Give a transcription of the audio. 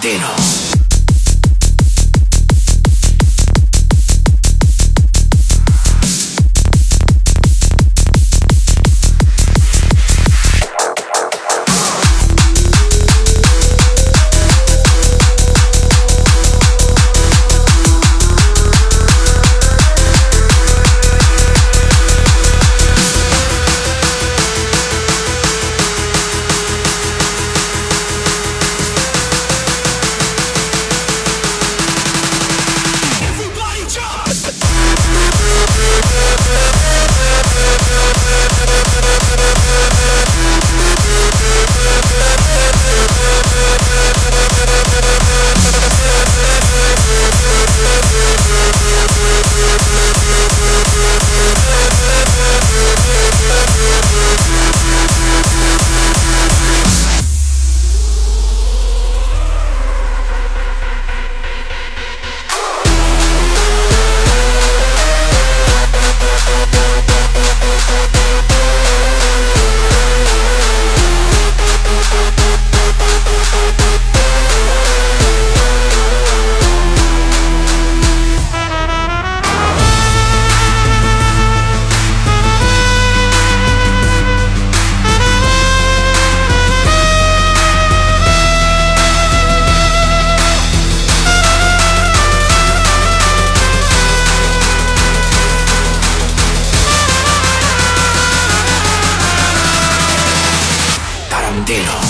dino Centeno.